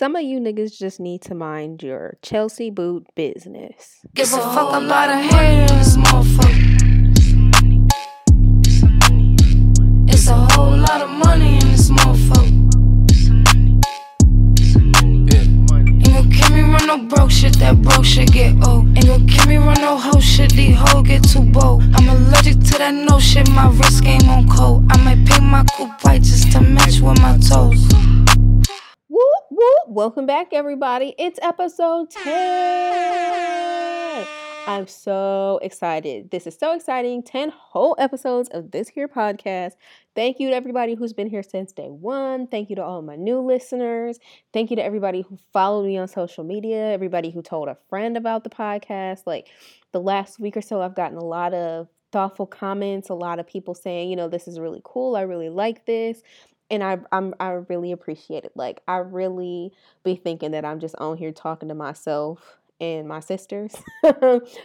Some of you niggas just need to mind your Chelsea boot business. Give a fuck a lot of haters, motherfucker. It's a whole lot of money in this motherfucker. Ain't gon' keep me run no broke shit, that broke shit get old. Ain't gon' keep me run no hoe shit, these hoes get too bold. I'm allergic to that no shit, my wrist game on cold. I might paint my coupe white just to match with my toes. Whoop. Welcome back, everybody. It's episode 10. I'm so excited. This is so exciting. 10 whole episodes of this here podcast. Thank you to everybody who's been here since day one. Thank you to all my new listeners. Thank you to everybody who followed me on social media, everybody who told a friend about the podcast. Like the last week or so, I've gotten a lot of thoughtful comments, a lot of people saying, you know, this is really cool. I really like this and I I'm I really appreciate it. Like I really be thinking that I'm just on here talking to myself and my sisters.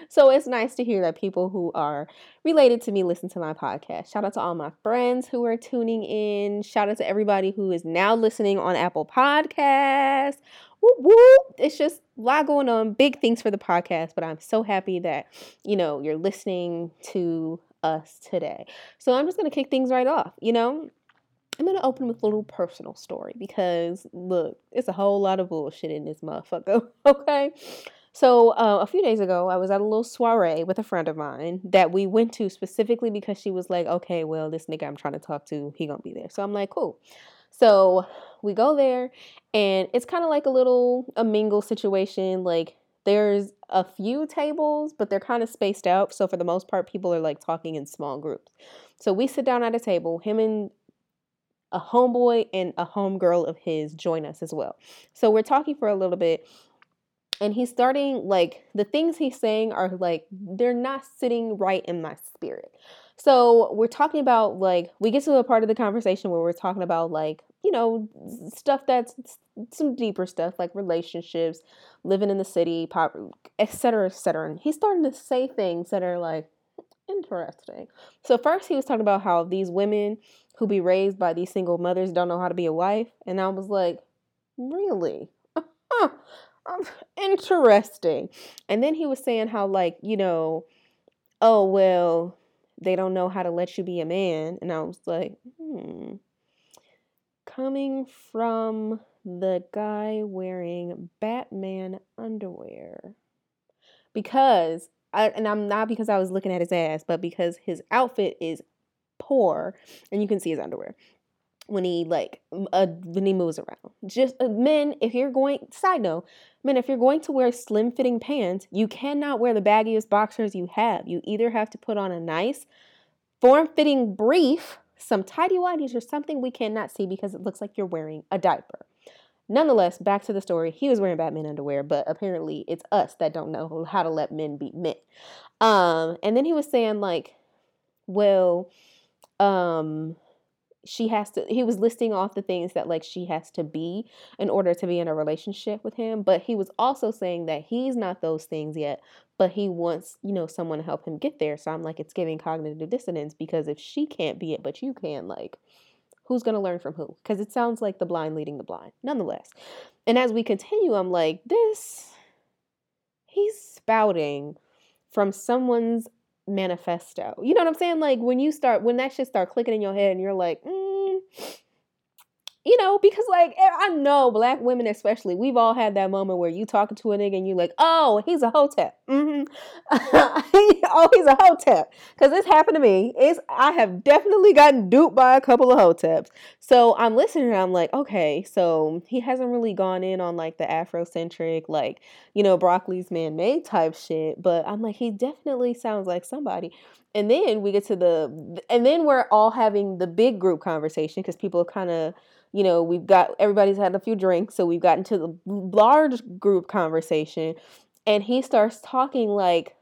so it's nice to hear that people who are related to me listen to my podcast. Shout out to all my friends who are tuning in. Shout out to everybody who is now listening on Apple Podcasts. Whoop, whoop. It's just a lot going on. Big things for the podcast, but I'm so happy that, you know, you're listening to us today. So I'm just going to kick things right off, you know? I'm gonna open with a little personal story because look, it's a whole lot of bullshit in this motherfucker. Okay. So uh, a few days ago, I was at a little soiree with a friend of mine that we went to specifically because she was like, "Okay, well, this nigga I'm trying to talk to, he gonna be there." So I'm like, "Cool." So we go there, and it's kind of like a little a mingle situation. Like there's a few tables, but they're kind of spaced out. So for the most part, people are like talking in small groups. So we sit down at a table. Him and a homeboy and a homegirl of his join us as well. So we're talking for a little bit and he's starting like the things he's saying are like they're not sitting right in my spirit. So we're talking about like we get to a part of the conversation where we're talking about like, you know, stuff that's some deeper stuff like relationships, living in the city, pop, etc., etc. And he's starting to say things that are like interesting. So first he was talking about how these women who be raised by these single mothers don't know how to be a wife. And I was like, really? interesting. And then he was saying how, like, you know, oh, well, they don't know how to let you be a man. And I was like, hmm. Coming from the guy wearing Batman underwear. Because, I, and I'm not because I was looking at his ass, but because his outfit is poor, and you can see his underwear when he like uh, when he moves around. Just uh, men, if you're going side note, men, if you're going to wear slim fitting pants, you cannot wear the baggiest boxers you have. You either have to put on a nice form fitting brief, some tidy whities or something we cannot see because it looks like you're wearing a diaper. Nonetheless, back to the story. He was wearing Batman underwear, but apparently it's us that don't know how to let men be men. Um, and then he was saying like, well, um she has to he was listing off the things that like she has to be in order to be in a relationship with him but he was also saying that he's not those things yet but he wants you know someone to help him get there. So i'm like it's giving cognitive dissonance because if she can't be it but you can like who's going to learn from who? Because it sounds like the blind leading the blind nonetheless. And as we continue i'm like this he's spouting from someone's manifesto. You know what I'm saying? Like when you start when that shit start clicking in your head and you're like, mm, you know, because like eh, I know black women especially, we've all had that moment where you talking to a nigga and you're like, oh, he's a hotep. Mm-hmm. oh, he's a hotep. Because this happened to me. It's I have definitely gotten duped by a couple of hoteps. So I'm listening and I'm like, okay, so he hasn't really gone in on like the Afrocentric, like, you know, broccoli's man-made type shit. But I'm like, he definitely sounds like somebody. And then we get to the and then we're all having the big group conversation because people kind of you know, we've got everybody's had a few drinks, so we've gotten to the large group conversation, and he starts talking like,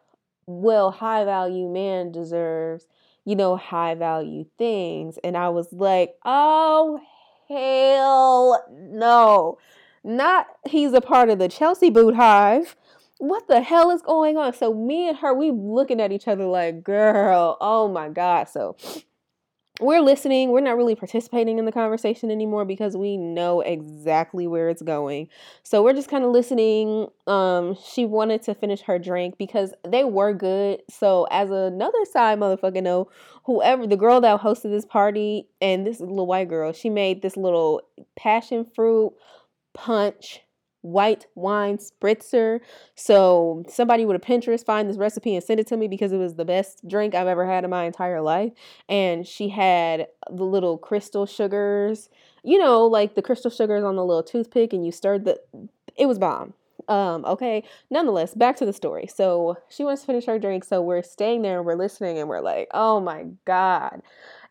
well, high value man deserves, you know, high value things. And I was like, oh, hell no. Not he's a part of the Chelsea boot hive. What the hell is going on? So me and her, we looking at each other like, girl, oh my God. So we're listening. We're not really participating in the conversation anymore because we know exactly where it's going. So we're just kind of listening. Um, she wanted to finish her drink because they were good. So as another side motherfucker know, whoever the girl that hosted this party and this little white girl, she made this little passion fruit punch white wine spritzer. So somebody would have Pinterest find this recipe and send it to me because it was the best drink I've ever had in my entire life. And she had the little crystal sugars, you know, like the crystal sugars on the little toothpick, and you stirred the. It was bomb. Um, okay. Nonetheless, back to the story. So she wants to finish her drink. So we're staying there and we're listening and we're like, oh my God,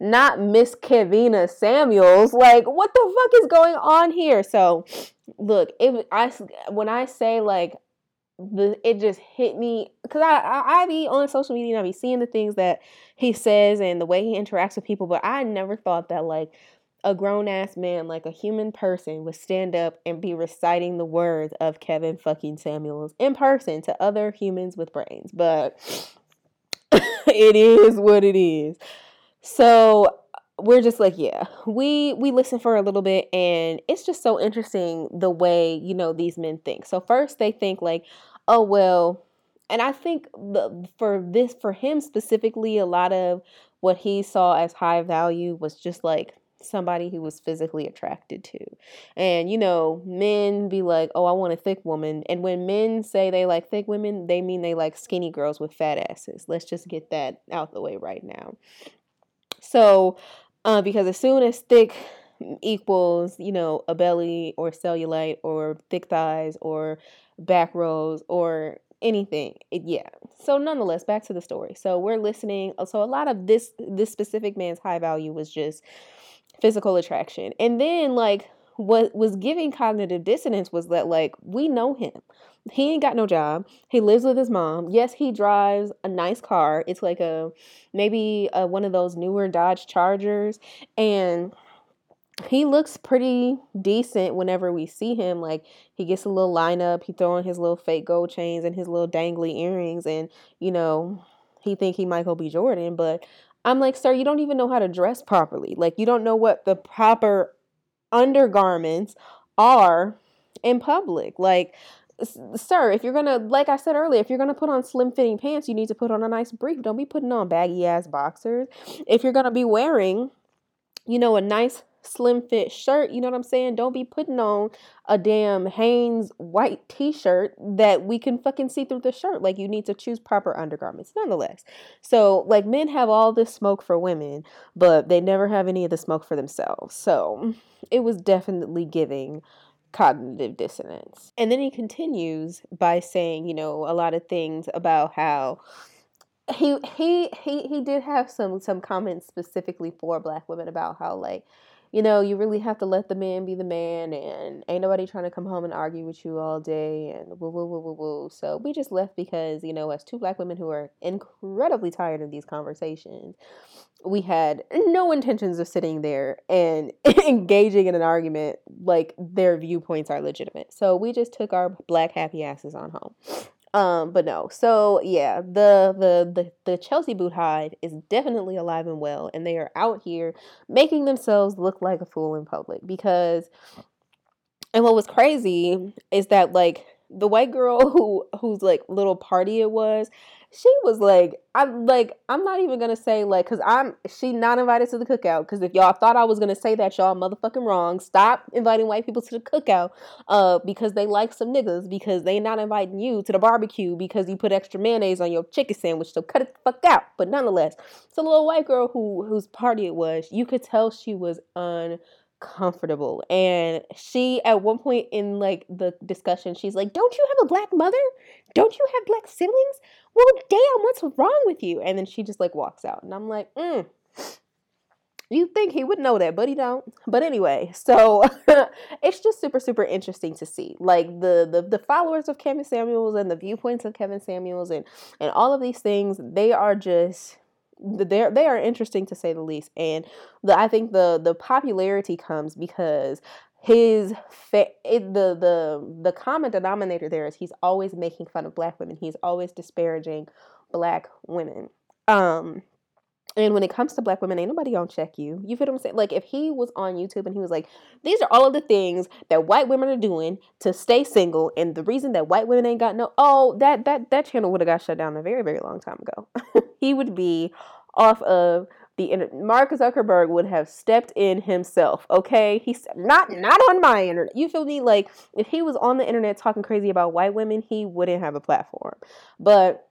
not Miss Kevina Samuels. Like, what the fuck is going on here? So look, it I when I say like the it just hit me because I, I I be on social media and I be seeing the things that he says and the way he interacts with people, but I never thought that like a grown ass man, like a human person, would stand up and be reciting the words of Kevin fucking Samuels in person to other humans with brains. But it is what it is. So we're just like yeah we we listen for a little bit and it's just so interesting the way you know these men think so first they think like oh well and i think the for this for him specifically a lot of what he saw as high value was just like somebody he was physically attracted to. And you know, men be like, "Oh, I want a thick woman." And when men say they like thick women, they mean they like skinny girls with fat asses. Let's just get that out the way right now. So, uh, because as soon as thick equals, you know, a belly or cellulite or thick thighs or back rows or anything, it, yeah. So nonetheless, back to the story. So we're listening. Uh, so a lot of this this specific man's high value was just physical attraction, and then like what was giving cognitive dissonance was that like we know him he ain't got no job. He lives with his mom. Yes, he drives a nice car. It's like a maybe a, one of those newer Dodge Chargers and he looks pretty decent whenever we see him. Like he gets a little lineup, he throw on his little fake gold chains and his little dangly earrings, and you know he think he Michael B. Jordan. But I'm like, sir, you don't even know how to dress properly. Like you don't know what the proper undergarments are in public. Like sir, if you're gonna, like I said earlier, if you're gonna put on slim fitting pants, you need to put on a nice brief. Don't be putting on baggy ass boxers. If you're gonna be wearing, you know, a nice slim fit shirt, you know what I'm saying? Don't be putting on a damn Hanes white t shirt that we can fucking see through the shirt. Like, you need to choose proper undergarments, nonetheless. So, like, men have all this smoke for women, but they never have any of the smoke for themselves. So, it was definitely giving cognitive dissonance. And then he continues by saying, you know, a lot of things about how he he he he did have some some comments specifically for black women about how like you know, you really have to let the man be the man, and ain't nobody trying to come home and argue with you all day, and woo woo woo woo woo. So we just left because, you know, as two black women who are incredibly tired of these conversations, we had no intentions of sitting there and engaging in an argument like their viewpoints are legitimate. So we just took our black happy asses on home. Um, but no. So yeah, the the the the Chelsea boot hive is definitely alive and well, and they are out here making themselves look like a fool in public because. And what was crazy is that like the white girl who whose like little party it was she was like i'm like i'm not even gonna say like because i'm she not invited to the cookout because if y'all thought i was gonna say that y'all motherfucking wrong. Stop inviting white people to the cookout uh because they like some niggas because they not inviting you to the barbecue because you put extra mayonnaise on your chicken sandwich so cut it the fuck out. But nonetheless it's a little white girl who whose party it was you could tell she was un comfortable and she at one point in like the discussion she's like don't you have a black mother? Don't you have black siblings? Well damn what's wrong with you? And then she just like walks out and i'm like mm you think he would know that but he don't. But anyway so it's just super super interesting to see like the, the the followers of kevin samuels and the viewpoints of kevin samuels and and all of these things they are just they're they are interesting to say the least and the i think the the popularity comes because his fa- it, the the the common denominator there is he's always making fun of black women. He's always disparaging black women. Um And when it comes to black women, ain't nobody gonna check you. You feel what I'm saying? Like if he was on YouTube and he was like, "These are all of the things that white women are doing to stay single," and the reason that white women ain't got no, oh, that that that channel would have got shut down a very very long time ago. he would be off of the internet. Mark Zuckerberg would have stepped in himself. Okay, he's not not on my internet. You feel me? Like if he was on the internet talking crazy about white women, he wouldn't have a platform. But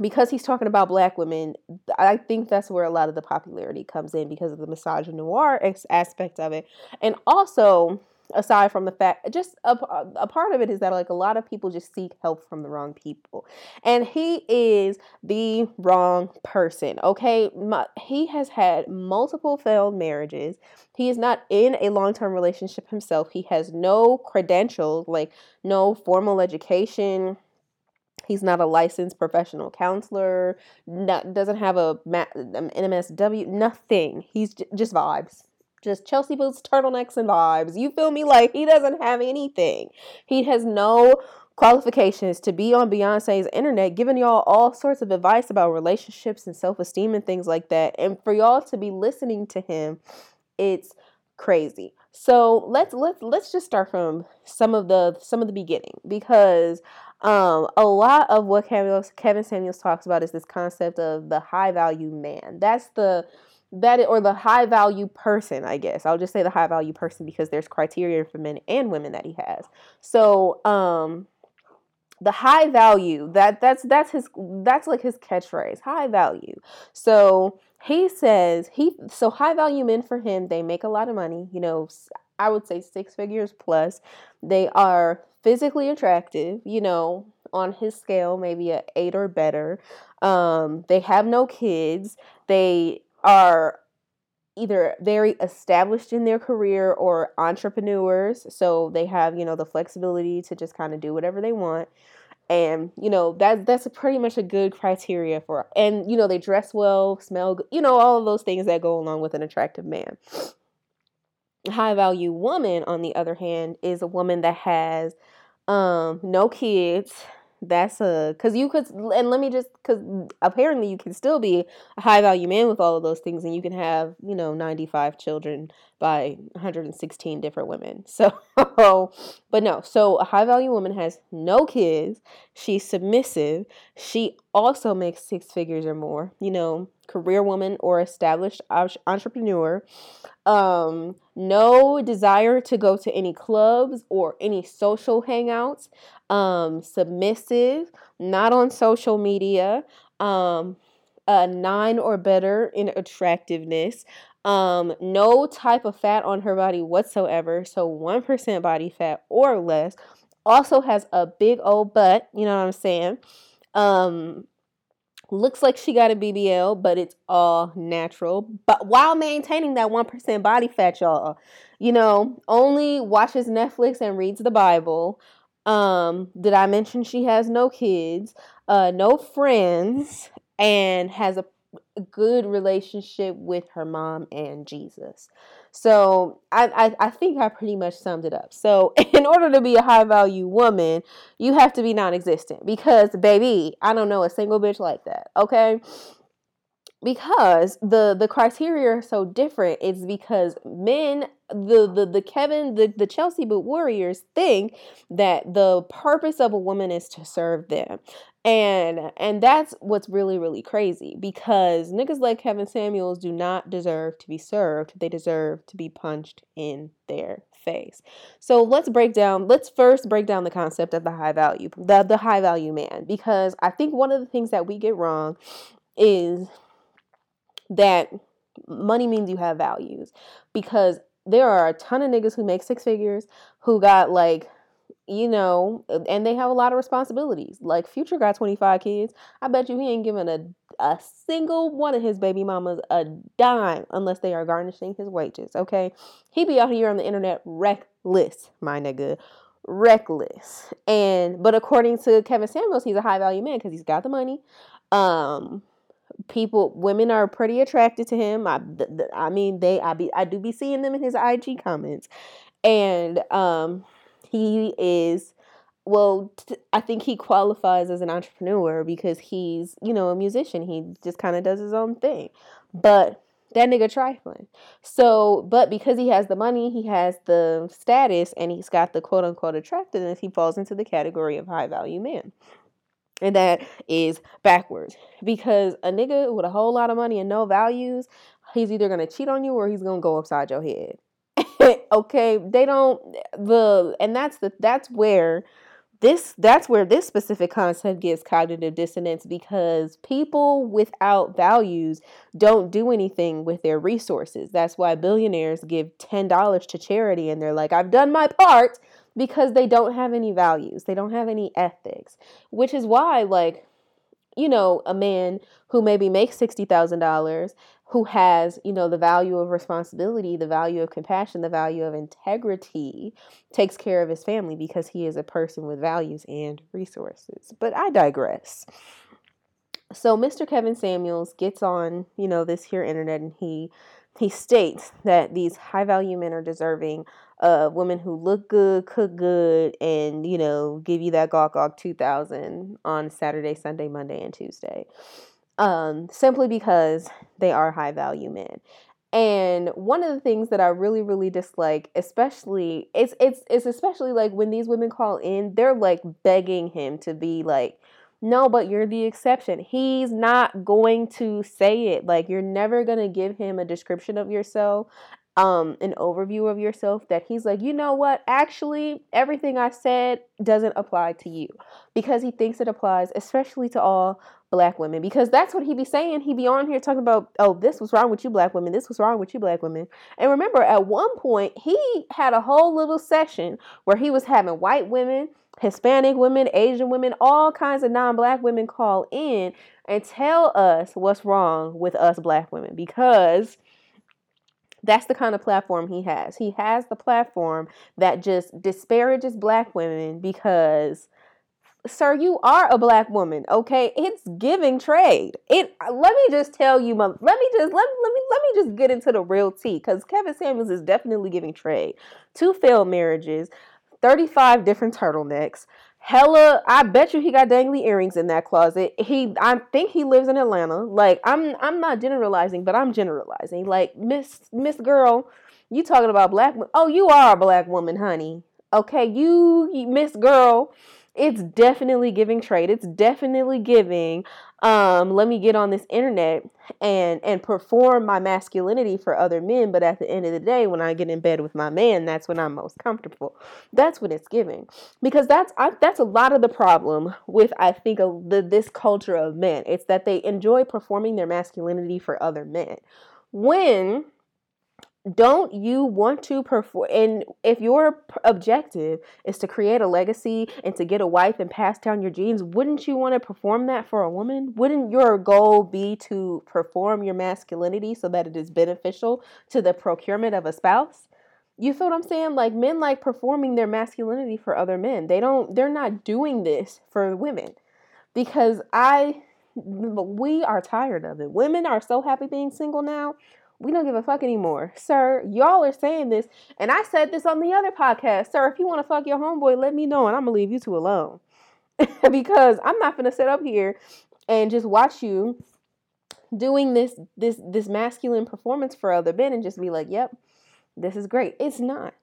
because he's talking about black women, I think that's where a lot of the popularity comes in because of the misogynoir aspect of it. And also, aside from the fact just a, a part of it is that like a lot of people just seek help from the wrong people. And he is the wrong person okay? My, he has had multiple failed marriages. He is not in a long-term relationship himself. He has no credentials like no formal education He's not a licensed professional counselor. Not, doesn't have a an um, MSW. Nothing. He's j- just vibes. Just Chelsea boots, turtlenecks, and vibes. You feel me? Like he doesn't have anything. He has no qualifications to be on Beyonce's internet, giving y'all all sorts of advice about relationships and self esteem and things like that. And for y'all to be listening to him, it's crazy. So let's let's let's just start from some of the some of the beginning because um, a lot of what Kevin, Samuels talks about is this concept of the high value man. That's the that or the high value person, I guess. I'll just say the high value person because there's criteria for men and women that he has. So, um, the high value that that's that's his that's like his catchphrase high value so he says he so high value men for him they make a lot of money you know i would say six figures plus they are physically attractive, you know, on his scale, maybe a eight or better. Um, they have no kids. They are either very established in their career or entrepreneurs. So they have, you know, the flexibility to just kind of do whatever they want. And, you know, that that's pretty much a good criteria for and you know, they dress well, smell good, you know, all of those things that go along with an attractive man high value woman on the other hand is a woman that has um no kids. That's a because you could and let me just because apparently you can still be a high value man with all of those things and you can have you know 95 children by 116 different women. So but no. So a high value woman has no kids. She's submissive. She also makes six figures or more you know career woman or established entrepreneur. Um, no desire to go to any clubs or any social hangouts, um, submissive, not on social media, um, a nine or better in attractiveness, um, no type of fat on her body whatsoever, so 1% body fat or less, also has a big old butt, you know what I'm saying? Um, looks like she got a BBL, but it's all natural. But while maintaining that 1% body fat, y'all, you know, only watches Netflix and reads the Bible. Um, did I mention she has no kids, uh, no friends, and has a good relationship with her mom and Jesus? So I, I, I think I pretty much summed it up. So in order to be a high value woman, you have to be non-existent because baby, I don't know a single bitch like that. Okay because the the criteria are so different it's because men the the, the kevin the, the chelsea boot warriors think that the purpose of a woman is to serve them. And and that's what's really really crazy because niggas like kevin samuels do not deserve to be served. They deserve to be punched in their face. So let's break down let's first break down the concept of the high value the, the high value man because i think one of the things that we get wrong is that money means you have values. Because there are a ton of niggas who make six figures who got like you know and they have a lot of responsibilities. Like future got 25 kids. I bet you he ain't giving a, a single one of his baby mamas a dime unless they are garnishing his wages okay? He be out here on the internet reckless my nigga. Reckless. And but according to kevin samuels he's a high value man because he's got the money. Um people women are pretty attracted to him i i mean they i be i do be seeing them in his ig comments and um he is well, t- I think he qualifies as an entrepreneur because he's, you know, a musician. He just kind of does his own thing. But that nigga trifling. So, but because he has the money, he has the status, and he's got the quote unquote attractiveness, he falls into the category of high value man. And that is backwards because a nigga with a whole lot of money and no values, he's either gonna cheat on you or he's gonna go upside your head. okay, they don't the and that's the that's where this that's where this specific concept gets cognitive dissonance because people without values don't do anything with their resources. That's why billionaires give $10 to charity and they're like, "I've done my part." Because they don't have any values. They don't have any ethics. Which is why like you know, a man who maybe makes $60,000 who has, you know, the value of responsibility, the value of compassion, the value of integrity, takes care of his family because he is a person with values and resources. But I digress. So Mr. Kevin Samuels gets on, you know, this here internet and he he states that these high value men are deserving of women who look good, cook good, and you know, give you that Gawk Gawk 2000 on Saturday, Sunday, Monday, and Tuesday um, simply because they are high value men. And one of the things that I really, really dislike, especially it's it's it's especially like when these women call in, they're like begging him to be like, no, but you're the exception. He's not going to say it. Like you're never gonna give him a description of yourself um, an overview of yourself that he's like, you know what? Actually, everything I said doesn't apply to you because he thinks it applies, especially to all black women. Because that's what he be saying. He be on here talking about, oh, this was wrong with you, black women. This was wrong with you, black women. And remember, at one point, he had a whole little session where he was having white women, Hispanic women, Asian women, all kinds of non black women call in and tell us what's wrong with us black women because that's the kind of platform he has. He has the platform that just disparages black women because sir, you are a black woman, okay? It's giving trade. It uh, let me just tell you, mom let me just let, let me let me just get into the real tea cuz Kevin Samuels is definitely giving trade. Two failed marriages, 35 different turtlenecks, hella i bet you he got dangly earrings in that closet. He i think he lives in atlanta. Like i'm i'm not generalizing but i'm generalizing. Like miss miss girl you talking about black oh you are a black woman honey. Okay you miss girl it's definitely giving trade. It's definitely giving um, let me get on this internet and and perform my masculinity for other men. But at the end of the day when i get in bed with my man that's when i'm most comfortable. That's what it's giving. Because that's I, that's a lot of the problem with i think the, this culture of men. It's that they enjoy performing their masculinity for other men. When don't you want to perform and if your objective is to create a legacy and to get a wife and pass down your genes wouldn't you want to perform that for a woman? Wouldn't your goal be to perform your masculinity so that it is beneficial to the procurement of a spouse? You feel what i'm saying? Like men like performing their masculinity for other men. They don't they're not doing this for women. Because i we are tired of it. Women are so happy being single now we don't give a fuck anymore. Sir, y'all are saying this, and I said this on the other podcast. Sir, if you want to fuck your homeboy, let me know, and I'm gonna leave you two alone. because I'm not gonna sit up here and just watch you doing this this this masculine performance for other men and just be like, yep, this is great. It's not.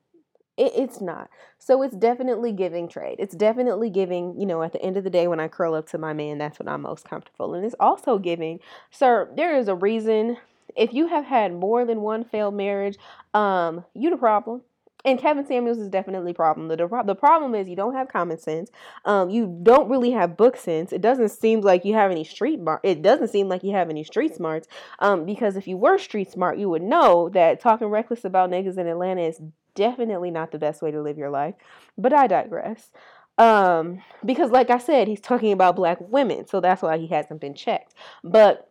It, it's not. So it's definitely giving trade. It's definitely giving, you know, at the end of the day when I curl up to my man, that's when I'm most comfortable. And it's also giving, sir, there is a reason if you have had more than one failed marriage, um, you the problem. And Kevin Samuels is definitely problem. The, the problem is you don't have common sense. Um, you don't really have book sense. It doesn't seem like you have any street smart. It doesn't seem like you have any street smarts. Um, because if you were street smart, you would know that talking reckless about niggas in Atlanta is definitely not the best way to live your life. But I digress. Um, because like I said, he's talking about black women, so that's why he hasn't been checked. But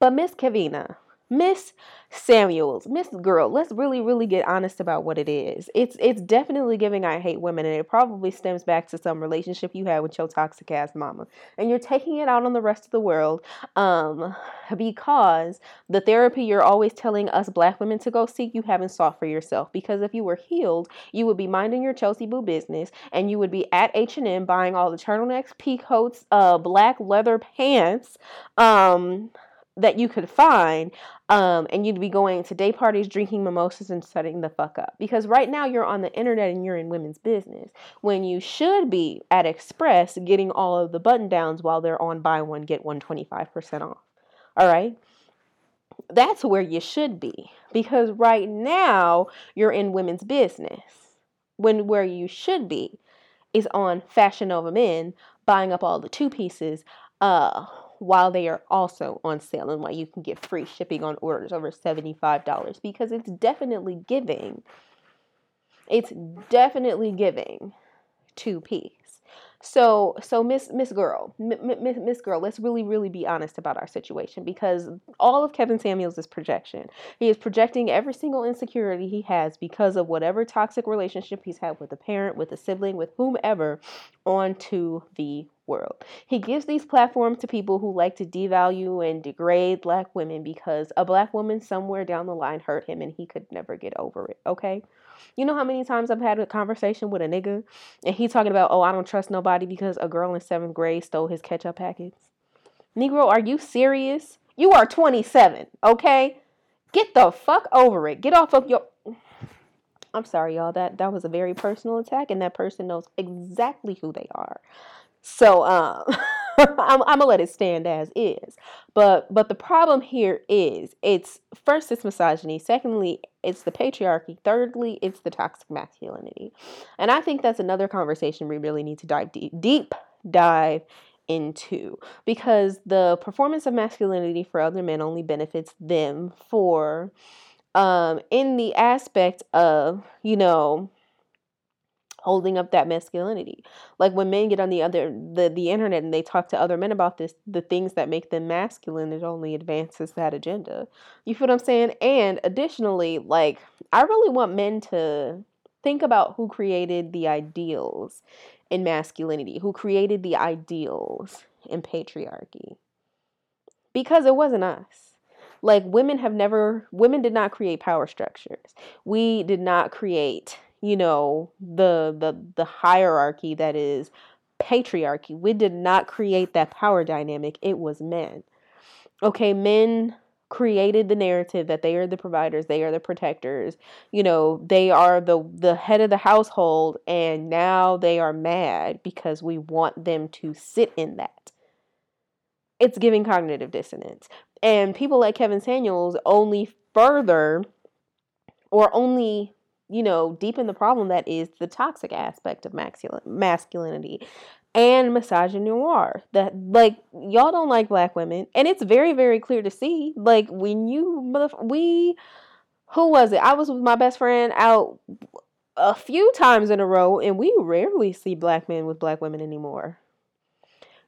but Miss Kevina, Miss Samuels, Miss Girl, let's really, really get honest about what it is. It's it's definitely giving I hate women, and it probably stems back to some relationship you had with your toxic ass mama. And you're taking it out on the rest of the world um, because the therapy you're always telling us black women to go seek, you haven't sought for yourself. Because if you were healed, you would be minding your Chelsea boot business and you would be at H&M buying all the turtlenecks, peacoats, uh, black leather pants, um, that you could find um, and you'd be going to day parties drinking mimosas and setting the fuck up. Because right now you're on the internet and you're in women's business. When you should be at express getting all of the button downs while they're on buy one get one 25% off. All right? That's where you should be. Because right now you're in women's business. When where you should be is on fashion nova men buying up all the two pieces uh while they are also on sale and why you can get free shipping on orders over $75 because it's definitely giving. It's definitely giving two piece. So, so Miss Miss Girl, Miss Miss Girl, let's really really be honest about our situation because all of Kevin Samuels is projection. He is projecting every single insecurity he has because of whatever toxic relationship he's had with a parent, with a sibling, with whomever, onto the world. He gives these platforms to people who like to devalue and degrade black women because a black woman somewhere down the line hurt him and he could never get over it. Okay. You know how many times I've had a conversation with a nigga and he talking about, oh, I don't trust nobody because a girl in seventh grade stole his ketchup packets? Negro, are you serious? You are 27, okay? Get the fuck over it. Get off of your. I'm sorry, y'all. That that was a very personal attack, and that person knows exactly who they are. So um, I'm, I'm, gonna let it stand as is. But but the problem here is it's first it's misogyny. Secondly, it's the patriarchy. Thirdly, it's the toxic masculinity. And I think that's another conversation we really need to dive deep, deep dive into because the performance of masculinity for other men only benefits them for um in the aspect of you know holding up that masculinity. Like when men get on the other the the internet and they talk to other men about this, the things that make them masculine, it only advances that agenda. You feel what I'm saying? And additionally, like I really want men to think about who created the ideals in masculinity, who created the ideals in patriarchy. Because it wasn't us like women have never women did not create power structures we did not create you know the the the hierarchy that is patriarchy. We did not create that power dynamic. It was men. Okay men created the narrative that they are the providers they are the protectors. You know they are the the head of the household and now they are mad because we want them to sit in that. It's giving cognitive dissonance. And people like Kevin Samuels only further or only you know, deepen the problem that is the toxic aspect of masculinity and misogynoir. That like y'all don't like black women, and it's very very clear to see. Like when you we, who was it? I was with my best friend out a few times in a row, and we rarely see black men with black women anymore.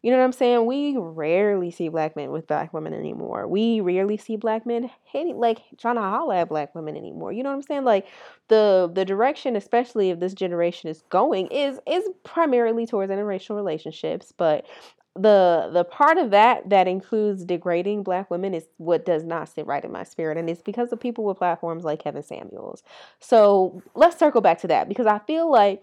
You know what I'm saying? We rarely see black men with black women anymore. We rarely see black men hitting like trying to holler at black women anymore. You know what I'm saying? Like the the direction, especially if this generation is going, is is primarily towards interracial relationships. But the the part of that that includes degrading black women is what does not sit right in my spirit and it's because of people with platforms like Kevin Samuels. So let's circle back to that because I feel like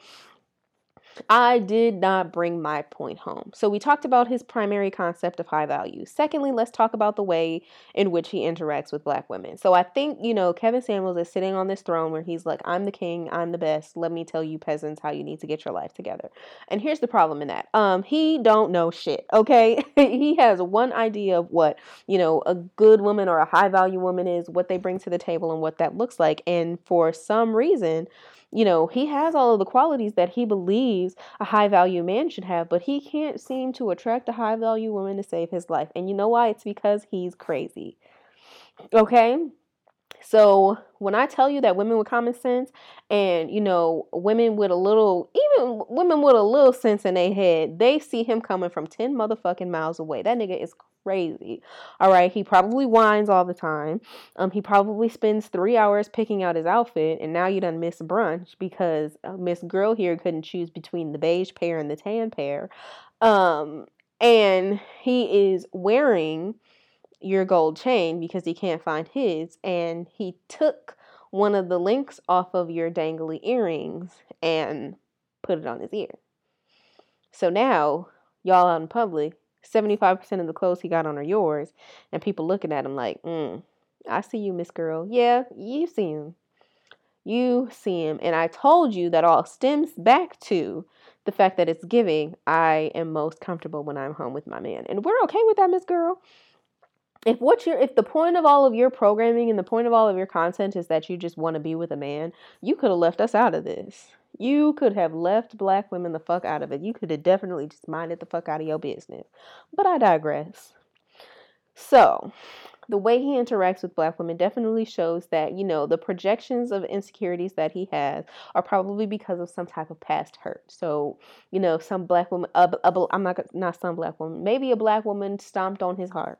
I did not bring my point home. So we talked about his primary concept of high value. Secondly, let's talk about the way in which he interacts with black women. So I think, you know, Kevin Samuels is sitting on this throne where he's like, I'm the king, I'm the best. Let me tell you peasants how you need to get your life together. And here's the problem in that. Um he don't know shit, okay? he has one idea of what, you know, a good woman or a high value woman is, what they bring to the table and what that looks like. And for some reason, you know, he has all of the qualities that he believes a high value man should have, but he can't seem to attract a high value woman to save his life. And you know why? It's because he's crazy. Okay? So when I tell you that women with common sense and you know women with a little even women with a little sense in their head, they see him coming from 10 motherfucking miles away. That nigga is crazy. All right, he probably whines all the time. Um, he probably spends three hours picking out his outfit, and now you done miss brunch because uh, Miss Girl here couldn't choose between the beige pair and the tan pair. Um, and he is wearing your gold chain because he can't find his, and he took one of the links off of your dangly earrings and put it on his ear. So now, y'all out in public, 75% of the clothes he got on are yours, and people looking at him like, mm, I see you, Miss Girl. Yeah, you see him. You see him. And I told you that all stems back to the fact that it's giving. I am most comfortable when I'm home with my man. And we're okay with that, Miss Girl. If what you're if the point of all of your programming and the point of all of your content is that you just want to be with a man, you could have left us out of this. You could have left black women the fuck out of it. You could have definitely just minded the fuck out of your business. But I digress. So, the way he interacts with black women definitely shows that, you know, the projections of insecurities that he has are probably because of some type of past hurt. So, you know, some black woman, uh, I'm not, not some black woman, maybe a black woman stomped on his heart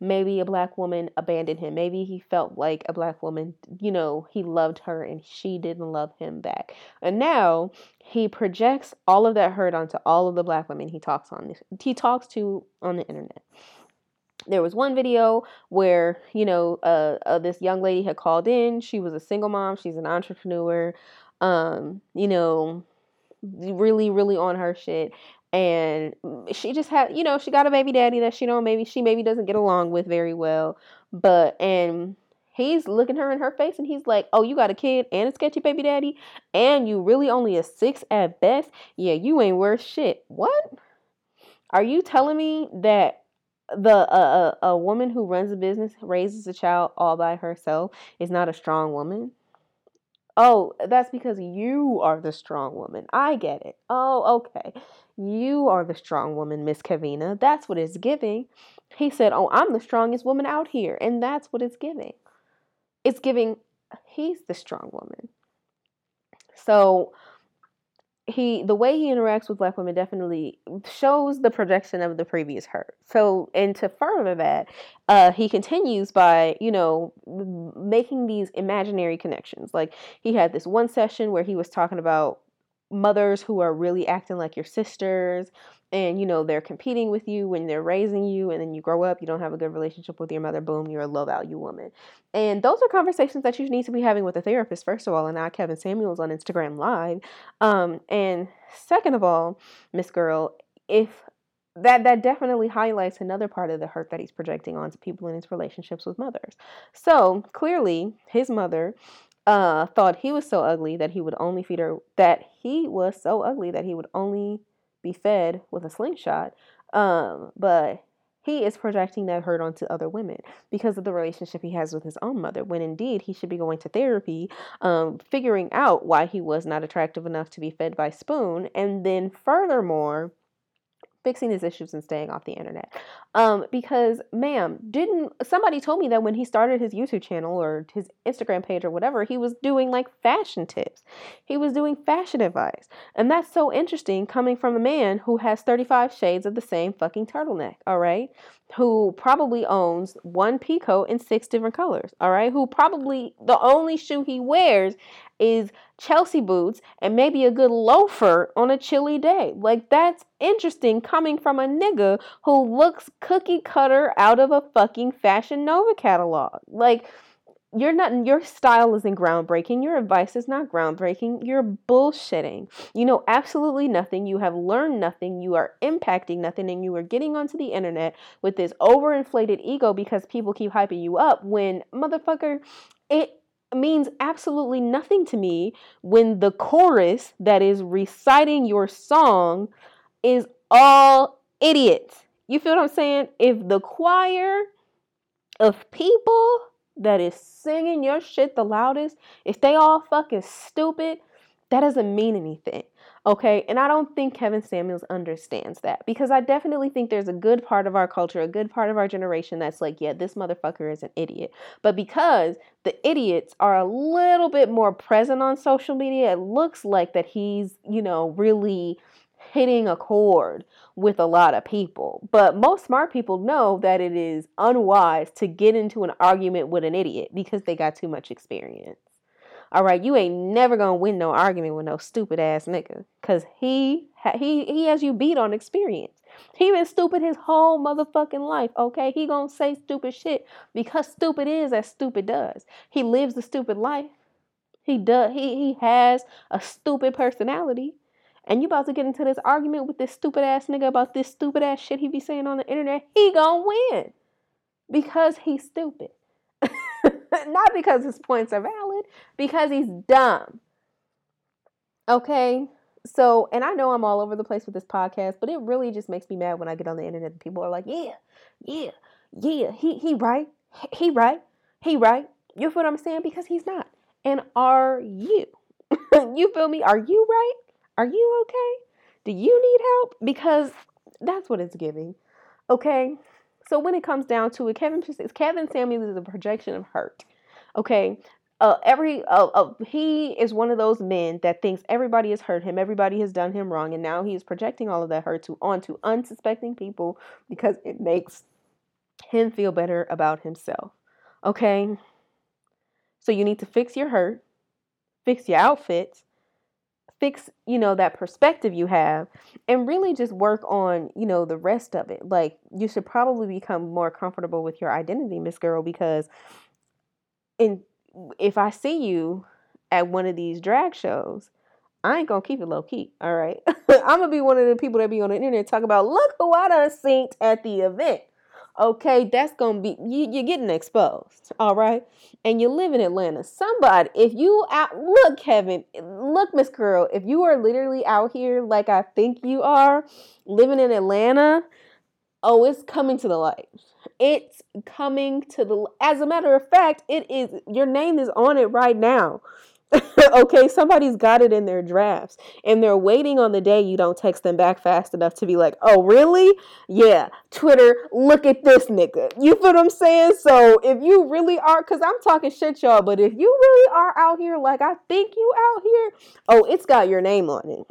maybe a black woman abandoned him. Maybe he felt like a black woman, you know, he loved her and she didn't love him back. And now he projects all of that hurt onto all of the black women he talks on he talks to on the internet. There was one video where, you know, uh, uh, this young lady had called in. She was a single mom. She's an entrepreneur. Um, you know, really, really on her shit and she just had you know she got a baby daddy that she know maybe she maybe doesn't get along with very well but and he's looking her in her face and he's like oh you got a kid and a sketchy baby daddy and you really only a six at best yeah you ain't worth shit what are you telling me that the uh, a, a woman who runs a business raises a child all by herself is not a strong woman Oh, that's because you are the strong woman. I get it. Oh, okay. You are the strong woman, Miss Kavina. That's what it's giving. He said, Oh, I'm the strongest woman out here. And that's what it's giving. It's giving, he's the strong woman. So, he the way he interacts with black women definitely shows the projection of the previous hurt so and to further that uh, he continues by you know making these imaginary connections. Like he had this one session where he was talking about mothers who are really acting like your sisters and you know they're competing with you when they're raising you and then you grow up you don't have a good relationship with your mother boom you're a low value woman. And those are conversations that you need to be having with a therapist first of all and not kevin samuels on instagram live. Um, and second of all miss girl if that that definitely highlights another part of the hurt that he's projecting onto people in his relationships with mothers. So clearly his mother uh, thought he was so ugly that he would only feed her that he was so ugly that he would only be fed with a slingshot. Um, but he is projecting that hurt onto other women because of the relationship he has with his own mother, when indeed he should be going to therapy, um, figuring out why he was not attractive enough to be fed by spoon, and then furthermore, fixing his issues and staying off the internet. Um, because, ma'am, didn't somebody told me that when he started his YouTube channel or his Instagram page or whatever, he was doing like fashion tips. He was doing fashion advice. And that's so interesting coming from a man who has 35 shades of the same fucking turtleneck, all right? Who probably owns one peacoat in six different colors, all right? Who probably the only shoe he wears is Chelsea boots and maybe a good loafer on a chilly day. Like that's interesting coming from a nigga who looks cookie cutter out of a fucking Fashion Nova catalog. Like you're not your style isn't groundbreaking. Your advice is not groundbreaking. You're bullshitting. You know absolutely nothing. You have learned nothing. You are impacting nothing and you are getting onto the internet with this overinflated ego because people keep hyping you up when motherfucker it means absolutely nothing to me when the chorus that is reciting your song is all idiots. You feel what I'm saying? If the choir of people that is singing your shit the loudest, if they all fucking stupid, that doesn't mean anything. Okay, and I don't think Kevin Samuels understands that because I definitely think there's a good part of our culture, a good part of our generation that's like, yeah, this motherfucker is an idiot. But because the idiots are a little bit more present on social media, it looks like that he's, you know, really hitting a chord with a lot of people. But most smart people know that it is unwise to get into an argument with an idiot because they got too much experience. All right, you ain't never gonna win no argument with no stupid ass nigga, cause he he he has you beat on experience. He been stupid his whole motherfucking life. Okay, he gonna say stupid shit because stupid is as stupid does. He lives a stupid life. He does. He he has a stupid personality. And you about to get into this argument with this stupid ass nigga about this stupid ass shit he be saying on the internet. He gonna win because he's stupid. Not because his points are valid, because he's dumb. Okay? So, and I know I'm all over the place with this podcast, but it really just makes me mad when I get on the internet and people are like, yeah, yeah, yeah, he, he right, he right, he right. You feel what I'm saying? Because he's not. And are you? you feel me? Are you right? Are you okay? Do you need help? Because that's what it's giving. Okay? So when it comes down to it, Kevin Kevin Samuels is a projection of hurt. Okay, uh, every uh, uh, he is one of those men that thinks everybody has hurt him, everybody has done him wrong, and now he is projecting all of that hurt to onto unsuspecting people because it makes him feel better about himself. Okay, so you need to fix your hurt, fix your outfits, fix you know that perspective you have and really just work on you know the rest of it. Like you should probably become more comfortable with your identity miss girl because in if i see you at one of these drag shows i ain't gonna keep it low key all right? I'm gonna be one of the people that be on the internet talk about look who i done seen at the event okay, that's gonna be you, you're getting exposed, all right. And you live in Atlanta. Somebody, if you out, look, Kevin, look, Miss Girl, if you are literally out here like I think you are, living in Atlanta, oh, it's coming to the light. It's coming to the. As a matter of fact, it is. Your name is on it right now. okay, somebody's got it in their drafts and they're waiting on the day you don't text them back fast enough to be like, oh, really? Yeah, Twitter, look at this nigga. You feel what I'm saying? So if you really are, because I'm talking shit, y'all, but if you really are out here like I think you out here, oh, it's got your name on it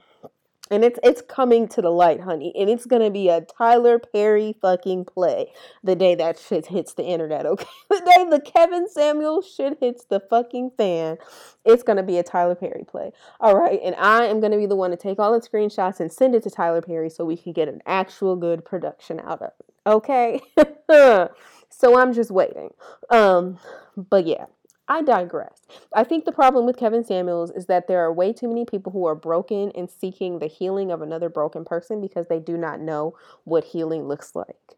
and it's it's coming to the light, honey, and it's gonna be a Tyler Perry fucking play the day that shit hits the internet. Okay, the day the Kevin Samuel shit hits the fucking fan, it's gonna be a Tyler Perry play. All right, and I am gonna be the one to take all the screenshots and send it to Tyler Perry so we can get an actual good production out of it. Okay, so I'm just waiting. Um, but yeah. I digress. I think the problem with Kevin Samuels is that there are way too many people who are broken and seeking the healing of another broken person because they do not know what healing looks like.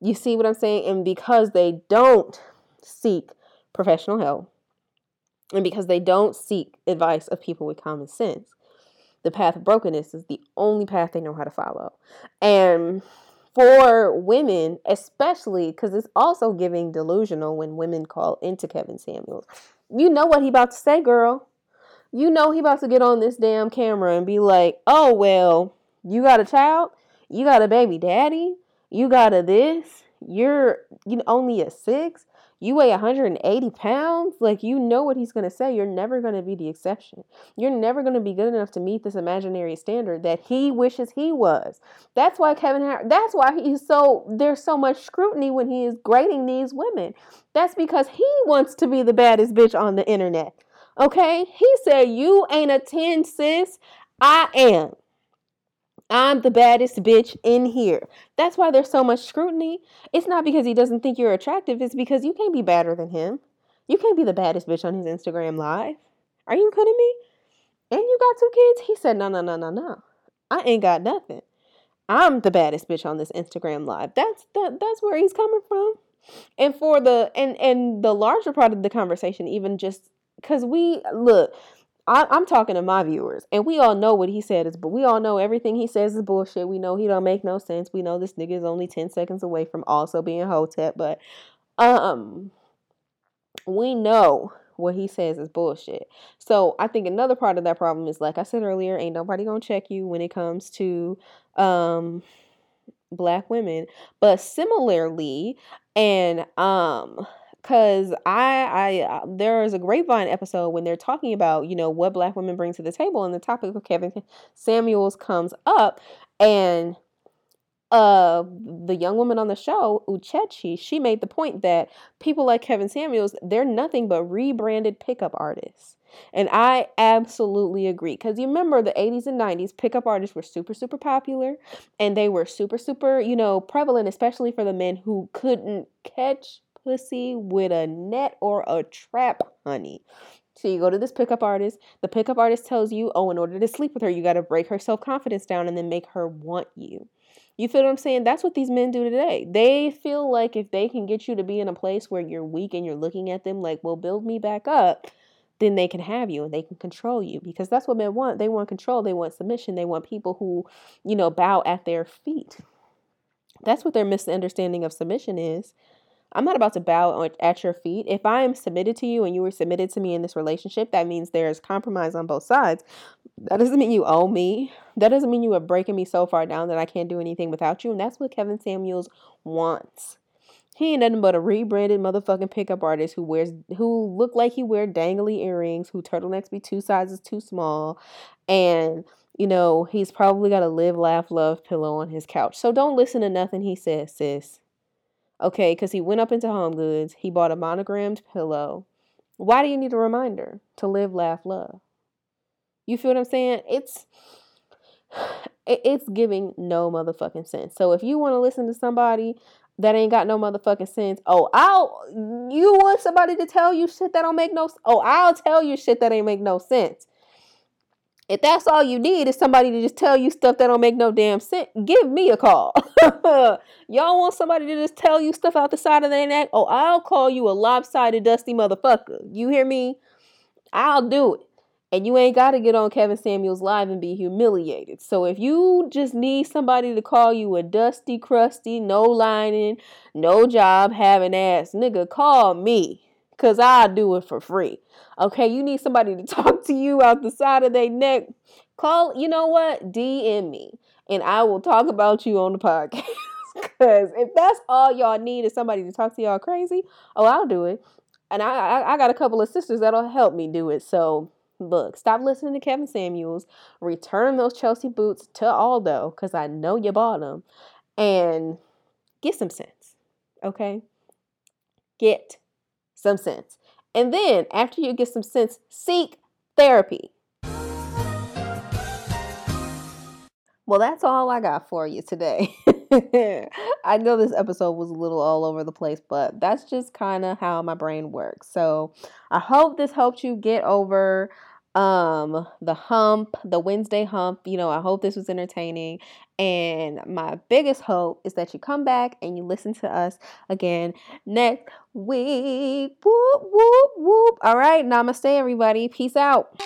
You see what I'm saying? And because they don't seek professional help, and because they don't seek advice of people with common sense, the path of brokenness is the only path they know how to follow. And for women, especially because it's also giving delusional when women call into Kevin Samuels. You know what he about to say, girl. You know he about to get on this damn camera and be like, "Oh well, you got a child, you got a baby daddy, you got a this, you're you only a six, you weigh 180 pounds, like you know what he's going to say. You're never going to be the exception. You're never going to be good enough to meet this imaginary standard that he wishes he was. That's why Kevin Hart, that's why he's so, there's so much scrutiny when he is grading these women. That's because he wants to be the baddest bitch on the internet. Okay? He said, You ain't a 10, sis. I am. I'm the baddest bitch in here. That's why there's so much scrutiny. It's not because he doesn't think you're attractive, it's because you can't be badder than him. You can't be the baddest bitch on his Instagram live. Are you kidding me? And you got two kids? He said, No, no, no, no, no. I ain't got nothing. I'm the baddest bitch on this Instagram live. That's that that's where he's coming from. And for the and and the larger part of the conversation, even just because we look, I, am talking to my viewers, and we all know what he said is, but we all know everything he says is bullshit. We know he don't make no sense. We know this nigga is only ten seconds away from also being Hotep, but um, we know what he says is bullshit. So I think another part of that problem is like I said earlier, ain't nobody gonna check you when it comes to um black women. But similarly, and um because I, I, uh, there is a grapevine episode when they're talking about, you know, what black women bring to the table, and the topic of Kevin Samuels comes up, and uh, the young woman on the show, Uchechi, she made the point that people like Kevin Samuels, they're nothing but rebranded pickup artists. And I absolutely agree. Because you remember the 80s and 90s, pickup artists were super, super popular and they were super, super, you know, prevalent, especially for the men who couldn't catch pussy with a net or a trap, honey. So you go to this pickup artist. The pickup artist tells you, oh, in order to sleep with her, you got to break her self confidence down and then make her want you. You feel what I'm saying? That's what these men do today. They feel like if they can get you to be in a place where you're weak and you're looking at them like, well, build me back up, then they can have you and they can control you because that's what men want. They want control, they want submission, they want people who, you know, bow at their feet. That's what their misunderstanding of submission is. I'm not about to bow at your feet. If I am submitted to you and you were submitted to me in this relationship, that means there's compromise on both sides. That doesn't mean you owe me. That doesn't mean you are breaking me so far down that I can't do anything without you. And that's what Kevin Samuels wants. He ain't nothing but a rebranded motherfucking pickup artist who wears who look like he wear dangly earrings, who turtlenecks be two sizes too small, and you know, he's probably got a live, laugh, love pillow on his couch. So don't listen to nothing he says, sis. Okay, because he went up into Home Goods, he bought a monogrammed pillow. Why do you need a reminder to live, laugh, love? You feel what I'm saying? It's it's giving no motherfucking sense. So if you want to listen to somebody that ain't got no motherfucking sense, oh, I'll you want somebody to tell you shit that don't make no oh, I'll tell you shit that ain't make no sense. If that's all you need is somebody to just tell you stuff that don't make no damn sense, give me a call. Y'all want somebody to just tell you stuff out the side of their neck? Oh, I'll call you a lopsided, dusty motherfucker. You hear me? I'll do it. And you ain't got to get on Kevin Samuels live and be humiliated. So if you just need somebody to call you a dusty, crusty, no lining, no job having ass nigga, call me. Cause I do it for free. Okay, you need somebody to talk to you out the side of their neck. Call, you know what? DM me and I will talk about you on the podcast. Cause if that's all y'all need is somebody to talk to y'all crazy, oh, I'll do it. And I, I, I got a couple of sisters that'll help me do it. So look, stop listening to Kevin Samuels. Return those Chelsea boots to Aldo because I know you bought them, and get some sense. Okay, get some sense. And then after you get some sense, seek therapy. Well, that's all I got for you today. I know this episode was a little all over the place, but that's just kind of how my brain works. So I hope this helped you get over um the hump the wednesday hump you know i hope this was entertaining. And my biggest hope is that you come back and you listen to us again next week. Whoop whoop whoop. All right namaste everybody. Peace out